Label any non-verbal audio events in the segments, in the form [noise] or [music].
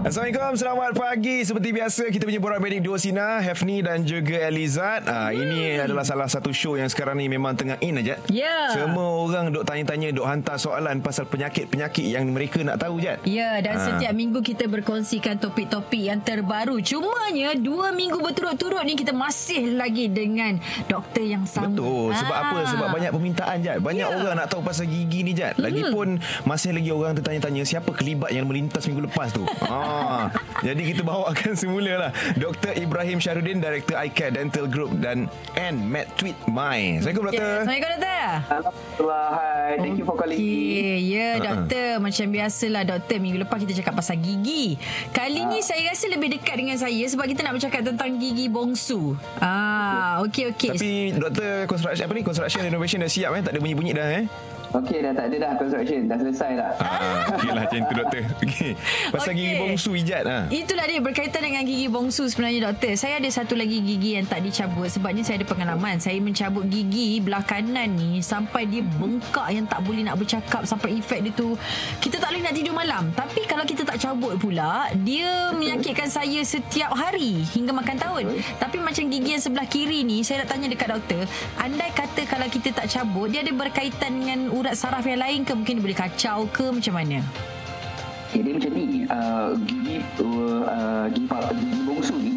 Assalamualaikum, selamat pagi. Seperti biasa, kita punya borak medik dua sina, Hefni dan juga Elizad. Ah, hmm. Ini adalah salah satu show yang sekarang ni memang tengah in aja. Ya. Yeah. Semua orang duk tanya-tanya, duk hantar soalan pasal penyakit-penyakit yang mereka nak tahu, Jad. Ya, yeah, dan ah. setiap minggu kita berkongsikan topik-topik yang terbaru. Cumanya, dua minggu berturut-turut ni kita masih lagi dengan doktor yang sama. Betul. Sebab ah. apa? Sebab banyak permintaan, Jad. Banyak yeah. orang nak tahu pasal gigi ni, Jad. Lagipun, hmm. masih lagi orang tertanya-tanya siapa kelibat yang melintas minggu lepas tu. Ah. [laughs] Ah, jadi kita bawakan semula lah. Dr. Ibrahim Syahrudin Director iCare Dental Group Dan N Matt Tweet My. Assalamualaikum doktor. Yeah, Assalamualaikum doktor. Alhamdulillah Hai Thank you for calling okay. Ya yeah, doktor. Uh-huh. Macam biasalah doktor Minggu lepas kita cakap pasal gigi. Kali uh. ni saya rasa lebih dekat dengan saya Sebab kita nak bercakap tentang gigi bongsu. Ah, okay, okay. Tapi doktor construction apa ni? Construction renovation dah siap eh? Tak ada bunyi-bunyi dah eh Okey dah tak ada dah construction dah selesai dah. Ah, okeylah macam tu doktor. [laughs] Okey. Pasal okay. gigi bongsu ijat ah. Itulah dia berkaitan dengan gigi bongsu sebenarnya doktor. Saya ada satu lagi gigi yang tak dicabut sebabnya saya ada pengalaman. Saya mencabut gigi belah kanan ni sampai dia bengkak yang tak boleh nak bercakap sampai efek dia tu kita tak boleh nak tidur malam. Tapi kalau kita tak cabut pula, dia menyakitkan saya setiap hari hingga makan tahun. Tapi macam gigi yang sebelah kiri ni saya nak tanya dekat doktor, andai kata kalau kita tak cabut, dia ada berkaitan dengan urat saraf yang lain ke mungkin dia boleh kacau ke macam mana? Dia macam ni uh, gigi uh, gigi, gigi bongsu ni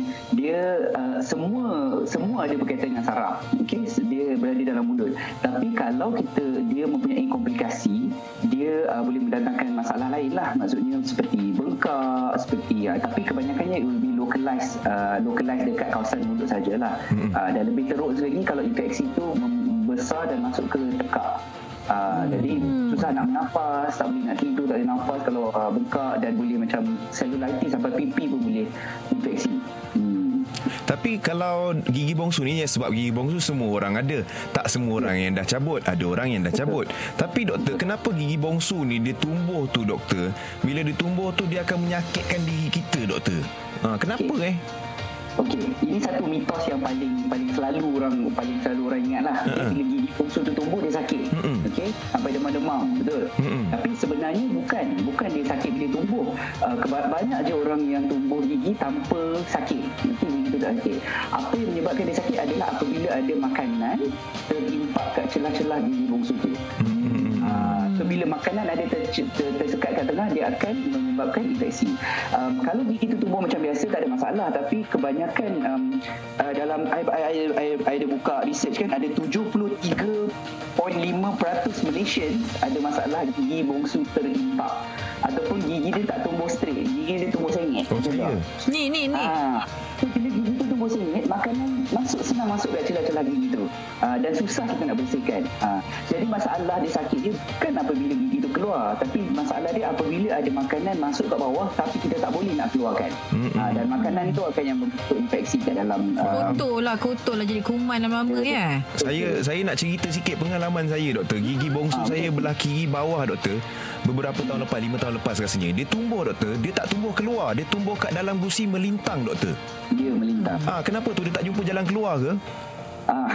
dia uh, semua semua ada berkaitan dengan saraf. Okey dia berada dalam mulut. Tapi kalau kita dia mempunyai komplikasi dia uh, boleh mendatangkan masalah lain lah. Maksudnya seperti bengkak seperti uh, tapi kebanyakannya it will be localized uh, localized dekat kawasan mulut sajalah. Uh, dan lebih teruk lagi kalau infeksi itu membesar dan masuk ke tekak. Uh, hmm. Jadi susah nak bernafas, tak boleh nak tidur, tak boleh nafas. Kalau uh, bengkak dan boleh macam selulitis sampai pipi pun boleh infeksi. Hmm. Tapi kalau gigi bongsu ni ya sebab gigi bongsu semua orang ada. Tak semua orang yang dah cabut, ada orang yang dah cabut. [laughs] Tapi doktor, kenapa gigi bongsu ni dia tumbuh tu doktor? Bila dia tumbuh tu dia akan menyakitkan diri kita doktor. Ha, kenapa okay. eh? Okey, ini satu mitos yang paling paling selalu orang paling selalu orang ingat lah. Uh-huh. Bila gigi bongsu tu tumbuh dia sakit. Okey, sampai demam-demam, betul. Uh-huh. Tapi sebenarnya bukan, bukan dia sakit bila tumbuh. Uh, banyak je orang yang tumbuh gigi tanpa sakit. Tak sakit. Apa yang menyebabkan dia sakit adalah apabila ada makanan terimpak kat celah-celah gigi bongsu tu. Uh-huh. Uh, so bila makanan ada ter, ter, tersekat kat tengah dia akan menyebabkan infeksi. Um, kalau gigi itu tumbuh macam biasa tak ada masalah tapi kebanyakan um, uh, dalam saya ada buka research kan ada 73.5% Malaysian ada masalah gigi bongsu terimpak ataupun gigi dia tak tumbuh straight, gigi dia tumbuh sengit. Oh, ni ni ni. Ha. So, bila tumbuh sengit, makanan masuk senang masuk kat celah-celah gigi tu. Uh, dan susah kita nak bersihkan. Uh, jadi masalah dia sakit dia bukan apabila gigi keluar. Tapi masalah dia apabila ada makanan masuk kat bawah tapi kita tak boleh nak keluarkan. Mm-hmm. Uh, dan makanan itu akan yang membentuk infeksi kat dalam. Uh, kotor lah, kotor lah jadi kuman lama-lama ya. Saya saya nak cerita sikit pengalaman saya doktor. Gigi bongsu uh, saya belah kiri bawah doktor. Beberapa tahun lepas, lima tahun lepas rasanya. Dia tumbuh doktor. Dia tak tumbuh keluar. Dia tumbuh kat dalam gusi melintang doktor. Dia melintang. Ah, kenapa tu dia tak jumpa jalan keluar ke? Ah.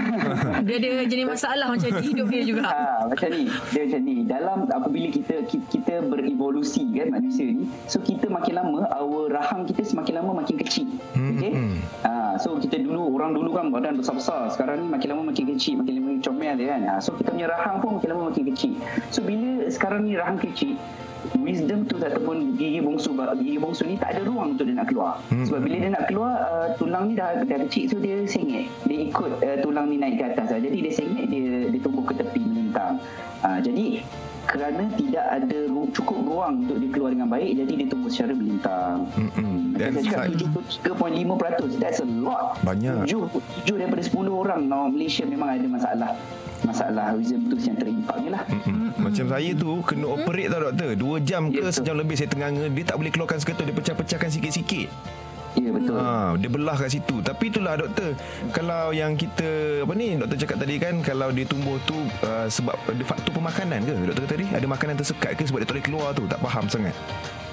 dia ada jenis masalah macam di hidup dia juga. Ha, macam ni. Dia macam ni. Dalam apabila kita kita berevolusi kan manusia ni, so kita makin lama our rahang kita semakin lama makin kecil. Hmm. Okey. Ha, so kita dulu orang dulu kan badan besar-besar, sekarang ni makin lama makin kecil, makin lama comel dia kan. Ha, so kita punya rahang pun makin lama makin kecil. So bila sekarang ni rahang kecil, wisdom tu ataupun gigi bongsu gigi bongsu ni tak ada ruang untuk dia nak keluar. Hmm. sebab bila dia nak keluar uh, tulang ni dah dah kecil so dia sengit. Dia ikut uh, tulang ni naik ke atas uh. jadi dia sengit dia dia tumbuh ke tepi melintang uh, jadi kerana tidak ada ru- cukup ruang untuk dia keluar dengan baik jadi dia tumbuh secara melintang. Hmm. dan saya cakap 73.5% that's a lot. Banyak. 7, 7 daripada 10 orang no, Malaysia memang ada masalah masalah wisdom tooth yang terimpak ni lah. Mm-hmm. Macam saya tu kena mm-hmm. operate tau doktor. Dua jam ke ya, sejam lebih saya tengah dia tak boleh keluarkan seketul dia pecah-pecahkan sikit-sikit. Ya betul. Ha, dia belah kat situ. Tapi itulah doktor, kalau yang kita apa ni doktor cakap tadi kan kalau dia tumbuh tu uh, sebab faktor pemakanan ke doktor tadi? Ada makanan tersekat ke sebab dia tak boleh keluar tu? Tak faham sangat.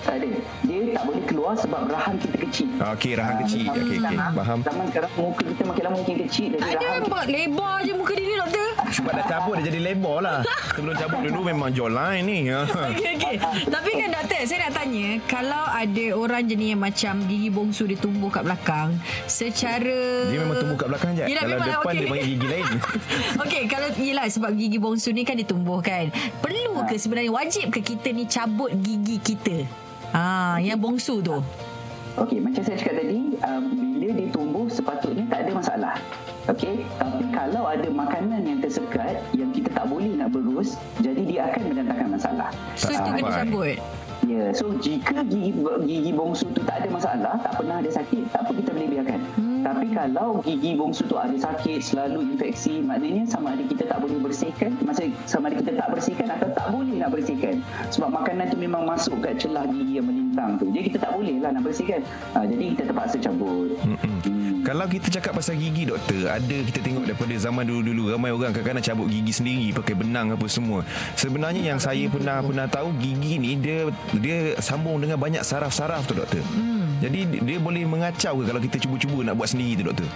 Tak ada. Dia tak boleh keluar sebab rahang kita kecil. Okey, rahang Ah, kecil. Okey, okey. sekarang- Faham. Zaman sekarang muka kita makin lama makin kecil. Jadi Tak ada nampak lebar je muka dia ni doktor. Sebab dah cabut dia jadi lebar lah. Sebelum cabut dulu memang jawline ni. Ha. [laughs] Okey okey. Tapi kan doktor, saya nak tanya, kalau ada orang jenis yang macam gigi bongsu dia tumbuh kat belakang, secara Dia memang tumbuh kat belakang je. Yelah, Kalau memang, depan okey. dia banyak gigi lain. [laughs] Okey, kalau yelah sebab gigi bongsu ni kan ditumbuh kan. Perlu ke sebenarnya wajib ke kita ni cabut gigi kita? Ah, yang bongsu tu. Okey, macam saya cakap tadi, um, bila dia tumbuh sepatutnya tak ada masalah. Okey, tapi kalau ada makanan yang tersekat yang kita tak boleh nak berus, jadi dia akan mendatangkan masalah. So Tak tu kena sampai. Cabut. Ya, so jika gigi gigi bongsu tu tak ada masalah, tak pernah ada sakit, tak apa kita boleh biarkan. Hmm. Tapi kalau gigi bongsu tu ada sakit, selalu infeksi, maknanya sama ada kita tak boleh bersihkan, maksudnya sama ada kita tak bersihkan atau tak boleh nak bersihkan. Sebab makanan tu memang masuk kat celah gigi yang melintang tu. Jadi kita tak boleh lah nak bersihkan. Ha, jadi kita terpaksa cabut. Mm-mm. Hmm. Kalau kita cakap pasal gigi doktor Ada kita tengok daripada zaman dulu-dulu Ramai orang kadang-kadang cabut gigi sendiri Pakai benang apa semua. Sebenarnya yang saya pernah pernah tahu Gigi ni dia dia sambung dengan banyak saraf-saraf tu doktor. Hmm. Jadi dia boleh mengacau ke Kalau kita cuba-cuba nak buat sendiri tu doktor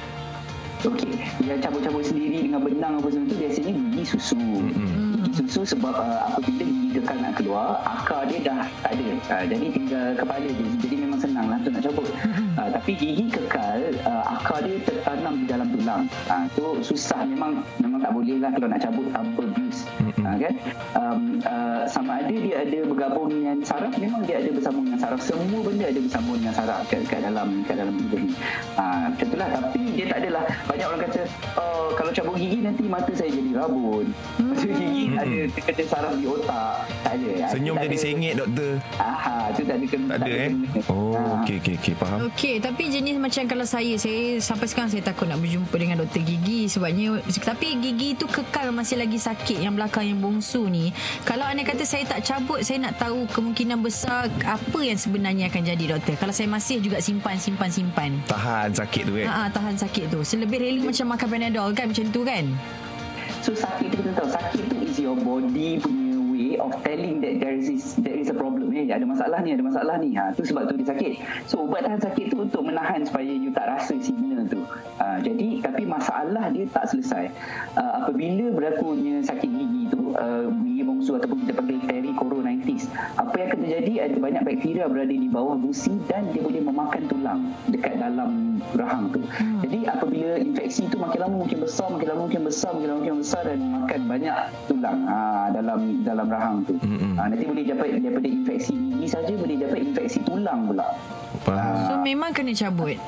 Okey, yang cabut-cabut sendiri dengan benang apa semua tu biasanya gigi susu. Mm-hmm. Gigi susu sebab uh, apabila gigi kekal nak keluar, akar dia dah tak ada. Uh, jadi tinggal kepala dia. Jadi memang senang lah tu nak cabut. Uh, tapi gigi kekal, uh, akar dia tertanam di dalam tulang. Uh, tu susah memang memang tak boleh lah kalau nak cabut tanpa abuse. Mm-hmm. Kan? Um, uh, sama ada dia ada bergabung dengan saraf, memang dia ada bersambung dengan saraf. Semua benda ada bersambung dengan saraf kat, kat dalam kat dalam tubuh ni. Uh, macam itulah. Tapi dia tak adalah banyak orang kata oh, kalau cabut gigi nanti mata saya jadi rabun. Hmm. gigi ada kena saraf di otak. Tak ada. Senyum Tak jadi ada. sengit doktor Aha, tu tak ada kena. Tak ada eh kena. Oh Ah. okey okey okey faham Okey, tapi jenis macam kalau saya, saya sampai sekarang saya takut nak berjumpa dengan doktor gigi sebabnya tapi gigi tu kekal masih lagi sakit yang belakang yang bongsu ni. Kalau anda kata saya tak cabut, saya nak tahu kemungkinan besar apa yang sebenarnya akan jadi doktor. Kalau saya masih juga simpan simpan simpan. Tahan sakit tu eh Ha, tahan sakit tu. Selebih rela macam makan Panadol kan macam tu kan? So sakit tu kita tahu sakit tu is your body punya way of telling that there is there is a problem eh ada masalah ni ada masalah ni ha tu sebab tu dia sakit. So ubat tahan sakit tu untuk menahan supaya you tak rasa signal tu. Ha, jadi tapi masalah dia tak selesai. Uh, apabila berlakunya sakit gigi tu uh, gigi bongsu ataupun kita panggil pericoronitis apa yang akan terjadi ada banyak bakteria berada di bawah gusi dan dia boleh memakan tulang dekat dalam rahang tu. Hmm. Jadi apabila infeksi tu makin lama makin besar, makin lama makin besar, makin lama makin besar dan makan banyak tulang ha, dalam dalam rahang tu. Mm-mm. Ha, nanti boleh dapat daripada infeksi gigi saja boleh dapat infeksi tulang pula. Faham So memang kena cabut.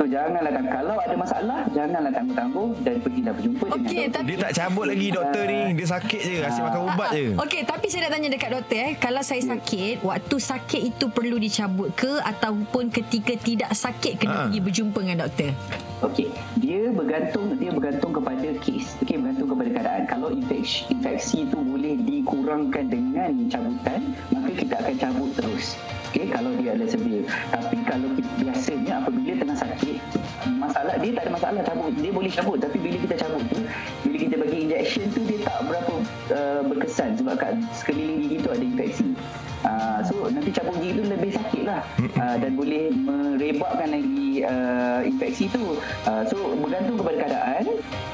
So janganlah tak kalau ada masalah janganlah tangguh-tangguh dan pergilah berjumpa Okey, dengan doktor. tapi Dia tak cabut lagi doktor ni. Dia sakit je Asyik makan ubat je. Okey, tapi saya nak tanya dekat doktor eh, kalau saya sakit, waktu sakit itu perlu dicabut ke? Ataupun ketika tidak sakit kena Ha. pergi berjumpa dengan doktor? Okey, dia bergantung dia bergantung kepada kes. Okey, bergantung kepada keadaan. Kalau infeksi infeksi itu boleh dikurangkan dengan cabutan, maka kita akan cabut terus. Okey, kalau dia ada severe. Tapi kalau kita, biasanya apabila tengah sakit, masalah dia tak ada masalah cabut. Dia boleh cabut, tapi bila kita cabut tu, bila kita bagi injection tu dia tak berapa uh, berkesan sebab kat sekeliling gigi tu ada infeksi. Uh, so nanti cabut gigi tu lebih sakit lah uh, dan boleh merebakkan lagi uh, infeksi tu. Uh, so bergantung kepada keadaan,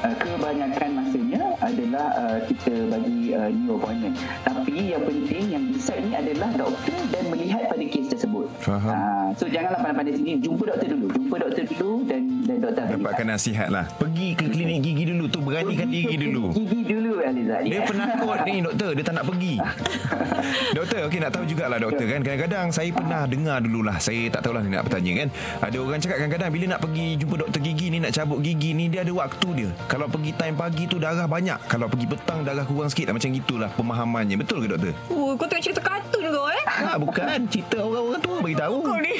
uh, kebanyakan masanya adalah uh, kita bagi uh, new appointment. Tapi yang penting yang decide ni adalah doktor dan melihat pada kes tersebut. Faham. Uh, so janganlah pandai-pandai sendiri. Jumpa doktor dulu. Jumpa doktor dulu dan dan doktor Dapatkan nasihat lah. Pergi ke klinik gigi dulu. Tu Beranikan diri dulu. Gigi dulu Aliza. Dia penakut ni doktor. Dia tak nak pergi. [laughs] Doktor okey nak tahu jugalah doktor kan? Kadang-kadang saya pernah dengar dululah. Saya tak tahulah ni nak bertanya kan? Ada orang cakap kadang-kadang Bila nak pergi jumpa doktor gigi ni Nak cabut gigi ni Dia ada waktu dia. Kalau pergi time pagi tu darah banyak. Kalau pergi petang darah kurang sikit Macam gitulah pemahamannya Betul ke doktor? Oh, kau tengok cerita kartun kau eh? Ha, bukan Cerita orang-orang tua beritahu Kau ni.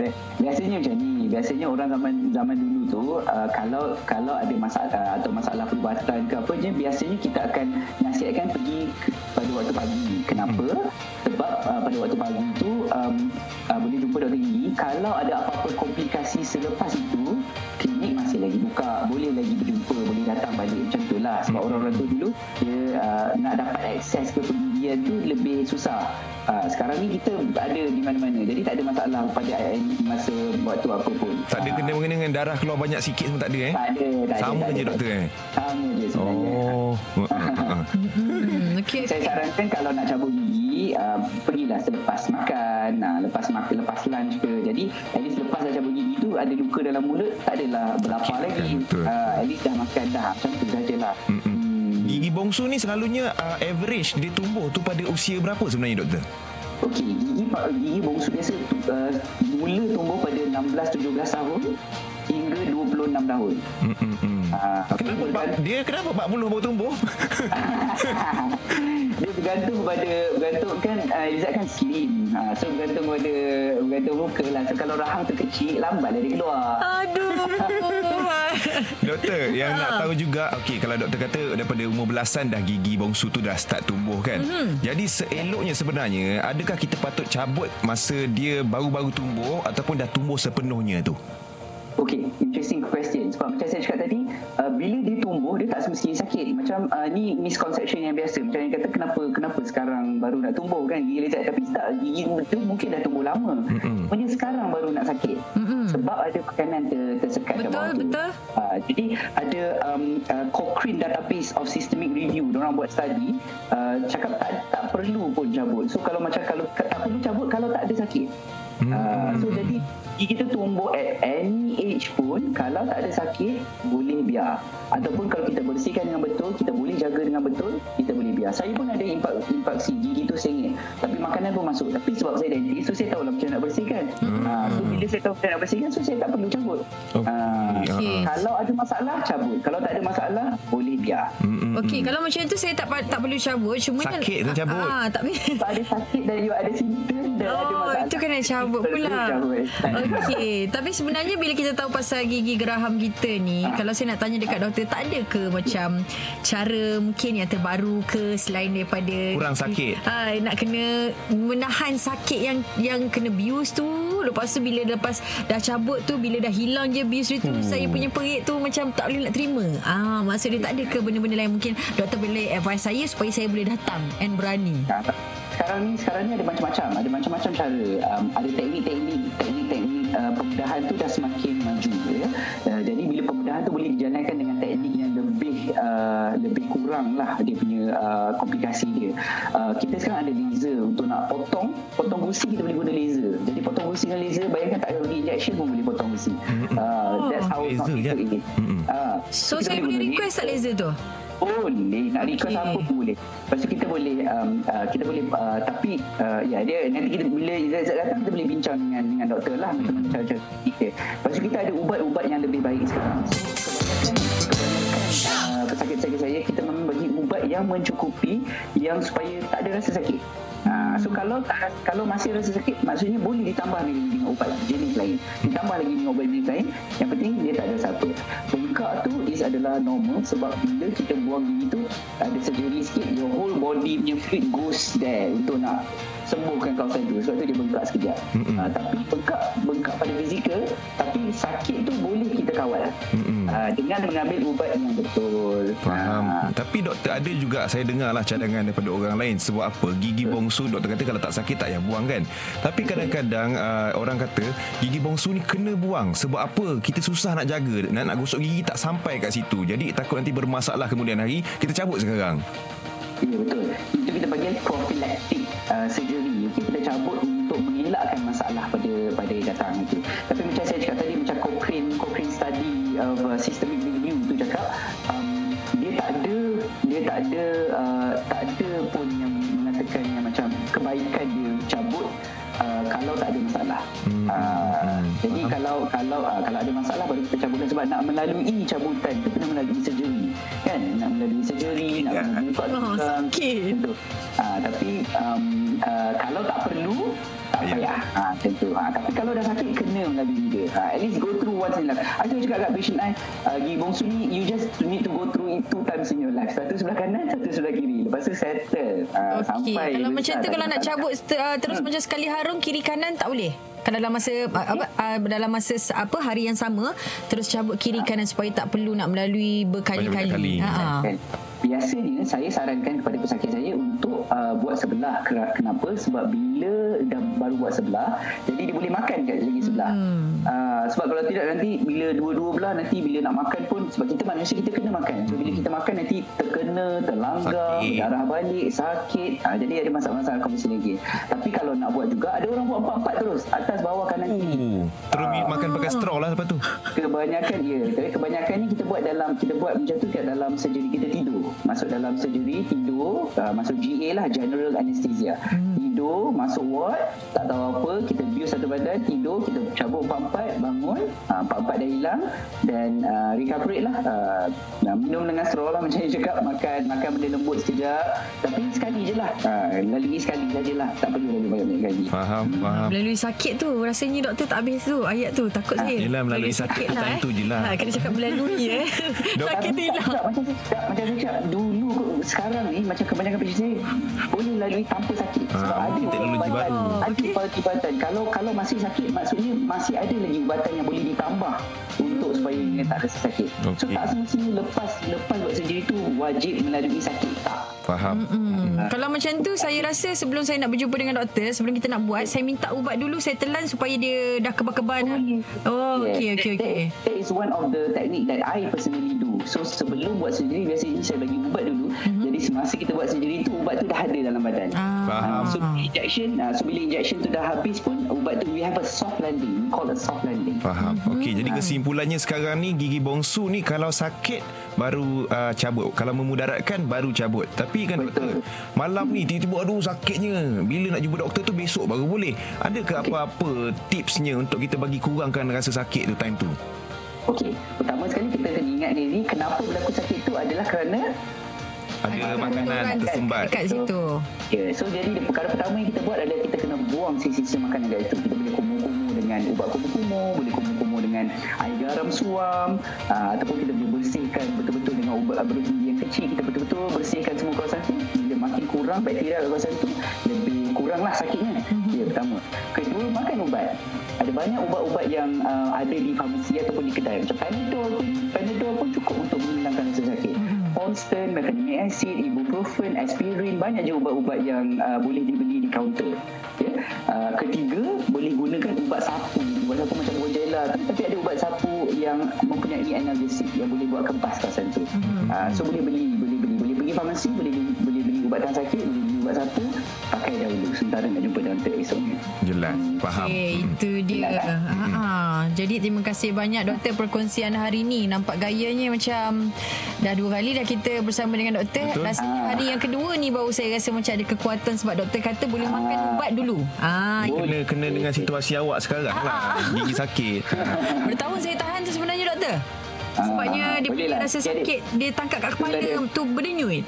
Eh, Biasanya macam ni. Biasanya orang zaman zaman dulu tu uh, kalau kalau ada masalah atau masalah perubatan ke apa je biasanya kita akan nasihatkan pergi ke, pada waktu pagi. Kenapa? Sebab uh, pada waktu pagi tu um, uh, boleh jumpa doktor gigi. Kalau ada apa-apa komplikasi selepas itu masih lagi buka, boleh lagi berjumpa, boleh datang balik macam tu lah. Sebab orang-orang tu dulu dia uh, nak dapat akses ke pergigian gigian tu lebih susah. Uh, sekarang ni kita ada di mana-mana. Jadi tak ada masalah pada masa waktu apa pun. Tak ada kena mengenai dengan darah keluar banyak sikit semua tak ada eh? Tak ada. Tak Sama ada, je tak doktor ada. eh? Sama je sebenarnya. Oh. [laughs] [laughs] Hmm, okey. Saya sarankan kalau nak cabut gigi uh, pergilah selepas makan, uh, lepas makan lepas lunch ke. Jadi at least lepas dah cabut gigi tu ada luka dalam mulut tak adalah berlapar lagi. betul. Uh, at least dah makan dah macam tu sajalah. Mm-mm. Hmm. Gigi bongsu ni selalunya uh, average dia tumbuh tu pada usia berapa sebenarnya doktor? Okey, gigi gigi bongsu biasa uh, mula tumbuh pada 16 17 tahun hingga 26 tahun. Mm-mm. Uh, Kenapa bab- dia kenapa 40 baru tumbuh? [laughs] [laughs] dia bergantung pada bergantung kan uh, Izzat kan slim uh, so bergantung pada bergantung muka lah so kalau rahang tu kecil lambatlah dia keluar Aduh. [laughs] doktor yang nak tahu juga okey kalau doktor kata daripada umur belasan dah gigi bongsu tu dah start tumbuh kan. Mm-hmm. Jadi seeloknya sebenarnya adakah kita patut cabut masa dia baru-baru tumbuh ataupun dah tumbuh sepenuhnya tu? Okay, interesting question. Sebab macam saya cakap tadi, uh, bila dia semestinya sakit. Macam uh, ni misconception yang biasa. Macam yang kata kenapa kenapa sekarang baru nak tumbuh kan gigi lezat. Tapi tak, gigi tu mungkin dah tumbuh lama. Sebenarnya sekarang baru nak sakit. Mm-mm. Sebab ada makanan ter, tersekat kat Betul, tu. betul. Uh, jadi ada um, uh, Cochrane Database of Systemic Review. Diorang buat study. Uh, cakap tak tak perlu pun cabut. So kalau macam kalau tak perlu cabut kalau tak ada sakit. Uh, so jadi gigi kita tumbuh at any age pun kalau tak ada sakit boleh biar. Ataupun kalau kita bersihkan dengan betul kita boleh jaga dengan betul kita boleh biar saya pun ada impak, impaksi gigi tu sengit tapi makanan pun masuk tapi sebab saya dentist so saya tahu lah macam nak bersihkan uh, so bila saya tahu macam nak bersihkan so saya tak perlu cabut Okey, Ah, Okey. kalau ada masalah cabut kalau tak ada masalah boleh biar Mm-mm. Okey, kalau macam tu saya tak tak perlu cabut. Cuma Sakit tu cabut. Ah, tak sebab ada sakit dan you ada simptom dan ada Oh, masalah itu kena cabut pula. Okey, tapi sebenarnya bila kita tahu pasal gigi geraham kita ni, Ah. kalau saya nak tanya dekat doktor, tak ada ke macam cara mungkin yang terbaru ke selain daripada Kurang sakit. Ah, nak kena menahan sakit yang yang kena bius tu. Lepas tu bila lepas dah cabut tu bila dah hilang je bius dia tu Hmm. saya punya perit tu macam tak boleh nak terima. Ah, maksud dia tak ada ke benda-benda lain mungkin doktor boleh advise saya supaya saya boleh datang and berani. Sekarang ni sekarang ni ada macam-macam ada macam-macam cara um, ada teknik-teknik teknik-teknik uh, pembedahan tu dah semakin maju ya uh, jadi bila pembedahan tu boleh dijalankan dengan teknik yang lebih uh, lebih kurang lah dia punya uh, komplikasi dia. Uh, kita sekarang ada laser untuk nak potong potong gusi kita boleh guna laser. Jadi potong gusi dengan laser bayangkan tak payah pergi injection pun boleh potong gusi uh, that's how Laser not je. it is. Mm-mm. uh, So saya boleh request tak laser tu? boleh. Nak request Okey. apa pun boleh. Lepas tu kita boleh um, uh, kita boleh uh, tapi uh, ya dia nanti kita bila Izzat datang kita boleh bincang dengan dengan doktor lah. Macam cara-cara kita lepas tu kita ada ubat-ubat yang lebih baik sekarang. so pesakit-pesakit saya kita memang bagi ubat yang mencukupi yang supaya tak ada rasa sakit. Ha, so kalau tak, kalau masih rasa sakit maksudnya boleh ditambah lagi dengan ubat jenis lain. Ditambah lagi dengan ubat jenis lain yang penting dia tak ada siapa bengkak tu is adalah normal sebab bila kita buang gigi tu ada surgery sikit your whole body punya fluid goes there untuk nak sembuhkan kawasan tu sebab tu dia bengkak sekejap Mm-mm. ha, tapi bengkak bengkak pada fizikal tapi sakit tu boleh kita kawal Mm-mm. ha, dengan mengambil ubat yang betul Faham. Ha, Tapi doktor ada juga saya dengar lah cadangan daripada orang lain sebab apa? Gigi bongsu doktor kata kalau tak sakit tak payah buang kan. Tapi kadang-kadang uh, orang kata gigi bongsu ni kena buang sebab apa? Kita susah nak jaga. Nak nak gosok gigi tak sampai kat situ. Jadi takut nanti bermasalah kemudian hari kita cabut sekarang. Ya betul. Itu kita panggil prophylactic uh, surgery. Okay, kita cabut untuk mengelakkan masalah pada pada datang itu. Tapi macam jadi faham. kalau kalau uh, kalau ada masalah baru kita cabutkan sebab nak melalui cabutan tu kena melalui surgery kan nak melalui surgery nak Ya. melalui buka Oh, sakit. tentu. Ah, tapi um, uh, kalau tak perlu. Payah. Ha, tentu. Ha, tapi kalau dah sakit kena melalui dia. Ha, at least go through once in life. I selalu cakap kat patient I, uh, gigi bongsu ni you just need to go through it two times in your life. Satu sebelah kanan, satu sebelah kiri. Lepas tu settle. Ha, Okey, sampai kalau macam tu kalau ada nak cabut uh, terus macam sekali harum kiri kanan tak boleh. Kalau dalam masa uh, apa uh, dalam masa apa hari yang sama terus cabut kiri kanan supaya tak perlu nak melalui berkali-kali. Ha. Kan? Biasanya saya sarankan kepada pesakit saya untuk uh, buat sebelah kenapa sebab bila dah baru buat sebelah jadi dia boleh makan kat lagi sebelah hmm. uh, sebab kalau tidak nanti bila dua-dua belah nanti bila nak makan pun sebab kita manusia kita kena makan so bila kita makan nanti terkena terlanggar Sakit. darah balik sakit uh, jadi ada masalah-masalah komisi lagi tapi kalau nak buat juga ada orang buat empat-empat terus atas bawah kanan kiri Oh, terus Ah. makan pakai straw lah lepas tu. Kebanyakan ya, tapi kebanyakan ni kita buat dalam kita buat macam tu kat dalam surgery kita tidur. Masuk dalam surgery tidur, uh, masuk GA lah general anesthesia. Hmm. Tidur, masuk ward, tak tahu apa, kita bius satu badan, tidur, kita cabut empat-empat, bangun, uh, empat-empat dah hilang dan uh, recuperate lah. Uh, nah, minum dengan straw lah [laughs] macam yang cakap, makan makan benda lembut sekejap. Tapi sekali je lah. Uh, lalui sekali sajalah. Tak perlu lagi banyak-banyak kali. Faham, faham. Melalui sakit tu Rasanya doktor tak habis tu Ayat tu Takut saya yelah, melalui sakit tu time tu je lah. ha, Kena cakap melalui eh Dok- [laughs] Sakit tu hilang macam saya cakap, dulu sekarang ni macam kebanyakan pasien saya boleh lalui tanpa sakit sebab Ah, ada teknologi baru. ada Okey. ubatan kalau kalau masih sakit maksudnya masih ada lagi ubatan yang boleh ditambah untuk supaya dia tak rasa sakit so Okey. tak semestinya lepas lepas buat surgery tu wajib melalui sakit tak Faham. Hmm. Kalau macam tu saya rasa sebelum saya nak berjumpa dengan doktor sebelum kita nak buat saya minta ubat dulu saya telan supaya dia dah kebal-kebal dah. Oh okey Yes, okey that- okey. That, that is one of the technique that I personally do. So sebelum buat surgery biasanya saya bagi ubat dulu. Mm-hmm. Jadi semasa kita buat surgery tu ubat tu dah ada dalam badan. Ah. Faham. So injection, uh, so bila injection tu dah habis pun ubat tu we have a soft landing. We call a soft landing. Faham. Okey, jadi kesimpulannya sekarang ni gigi bongsu ni kalau sakit baru uh, cabut. Kalau memudaratkan baru cabut. Tapi kan doktor, malam ni tiba-tiba aduh sakitnya. Bila nak jumpa doktor tu besok baru boleh. Adakah apa-apa tipsnya untuk kita bagi kurangkan rasa sakit tu time tu? Okey, pertama sekali kita kena ingat diri kenapa berlaku sakit tu adalah kerana Ada makanan tersumbat. Dekat situ. Ya, so jadi perkara pertama yang kita buat adalah kita kena buang sisa-sisa makanan kat itu. Kita boleh kumur-kumur dengan ubat kumur-kumur, boleh kumur-kumur dengan air garam suam, uh, ataupun kita boleh bersihkan betul-betul dengan ubat gigi yang kecil. Kita betul-betul bersihkan semua kawasan tu. Bila makin kurang bakteria kawasan tu, lebih kuranglah sakitnya. Ya, pertama. Kedua, makan ubat. Ada banyak ubat-ubat yang uh, ada di farmasi ataupun di kedai. Macam Panadol pun, Panadol pun cukup untuk menghilangkan rasa sakit. Constant, mefenamic acid, ibuprofen, aspirin, banyak je ubat-ubat yang uh, boleh dibeli di kaunter. Ya. Uh, ketiga, boleh gunakan ubat sapu. Ubat sapu macam Bonjela tu, tapi ada ubat sapu yang mempunyai analgesia yang boleh buat kempas kawasan tu. Uh, so boleh beli, boleh beli, boleh pergi farmasi, boleh beli, boleh beli ubatan sakit, boleh beli ubat sapu, pakai dahulu sementara nak jumpa doktor esoknya. Jelas. Faham. Okey, itu dia. Ha, ha. Jadi terima kasih banyak doktor perkongsian hari ni. Nampak gayanya macam dah dua kali dah kita bersama dengan doktor. Betul. Rasanya hari yang kedua ni baru saya rasa macam ada kekuatan sebab doktor kata boleh makan ubat dulu. Ah, Kena kena dengan situasi awak sekarang lah. Gigi sakit. [laughs] bertahun saya tahan tu sebenarnya doktor. Sebabnya Ah, dia boleh punya lah. rasa sakit dia tangkap kat kepala tu berdenyut.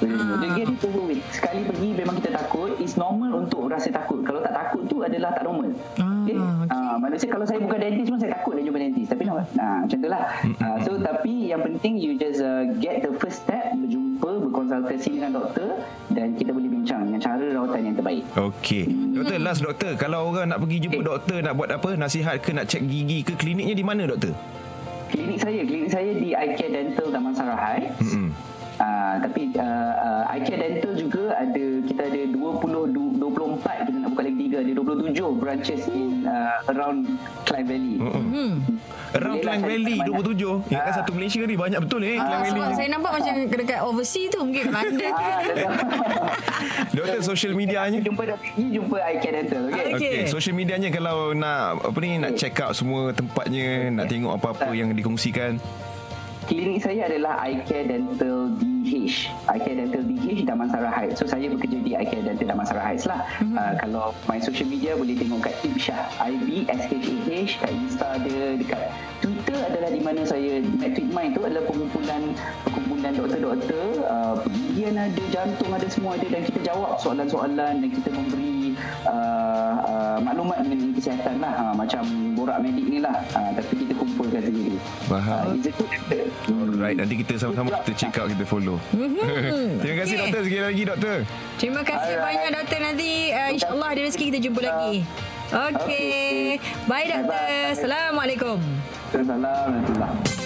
Ah. Dia get it over with. Sekali pergi memang kita takut. It's normal untuk rasa takut. Kalau tak takut tu adalah tak normal. Ah, Okay? okey. Ah, manusia kalau saya bukan dentist pun saya takut nak jumpa dentist. Tapi nak ah, macam tu lah. Ah, so tapi yang penting you just uh, get the first step. Berjumpa, berkonsultasi dengan doktor. Dan kita boleh bincang dengan cara rawatan yang terbaik. Okey. Doktor, last doktor. Kalau orang nak pergi jumpa Okey. doktor, nak buat apa? Nasihat ke nak cek gigi ke kliniknya di mana doktor? Klinik saya, klinik saya di iCare Dental Taman Sarahai. Mm-mm. Uh, tapi uh, uh, iCare Dental juga ada kita ada 20 du- 24 kita nak buka lagi 3 ada 27 branches in uh, around Klang Valley. Mm-mm. Around Klang Valley kat mana. 27. Ingatkan Ah. satu Malaysia ni banyak betul eh Klang Ah, Valley. sebab saya nampak macam dekat overseas tu mungkin [laughs] London. Ah, betul. [laughs] [laughs] Doktor social medianya. jumpa doktor ni jumpa iCare Dental okey. Okey. Okey, social medianya kalau nak apa ni nak check out semua tempatnya, nak tengok apa-apa yang dikongsikan. Klinik saya adalah iCare Dental DH. iCare Dental DH Damansara Heights. So saya bekerja di iCare Dental Damansara Heights lah. Mm-hmm. Uh, kalau main social media boleh tengok kat Ibshah. I-B-S-H-A-H. Kat Insta ada. Dekat Twitter adalah di mana saya Medtweet Mind tu adalah perkumpulan perkumpulan doktor-doktor. Uh, pergigian ada, jantung ada, semua ada. Dan kita jawab soalan-soalan dan kita memberi uh, uh, maklumat mengenai kesihatan lah. Uh, macam borak medik ni lah. Uh, tapi kita kumpulkan sendiri. Faham. Uh, it's a good doctor. Alright, nanti kita sama-sama kita check out, kita follow. [laughs] Terima kasih Okey. doktor sekali lagi doktor. Terima kasih Alright. banyak doktor nanti uh, insya-Allah ada rezeki kita jumpa lagi. Okey. Okey. Bye doktor. Assalamualaikum. Assalamualaikum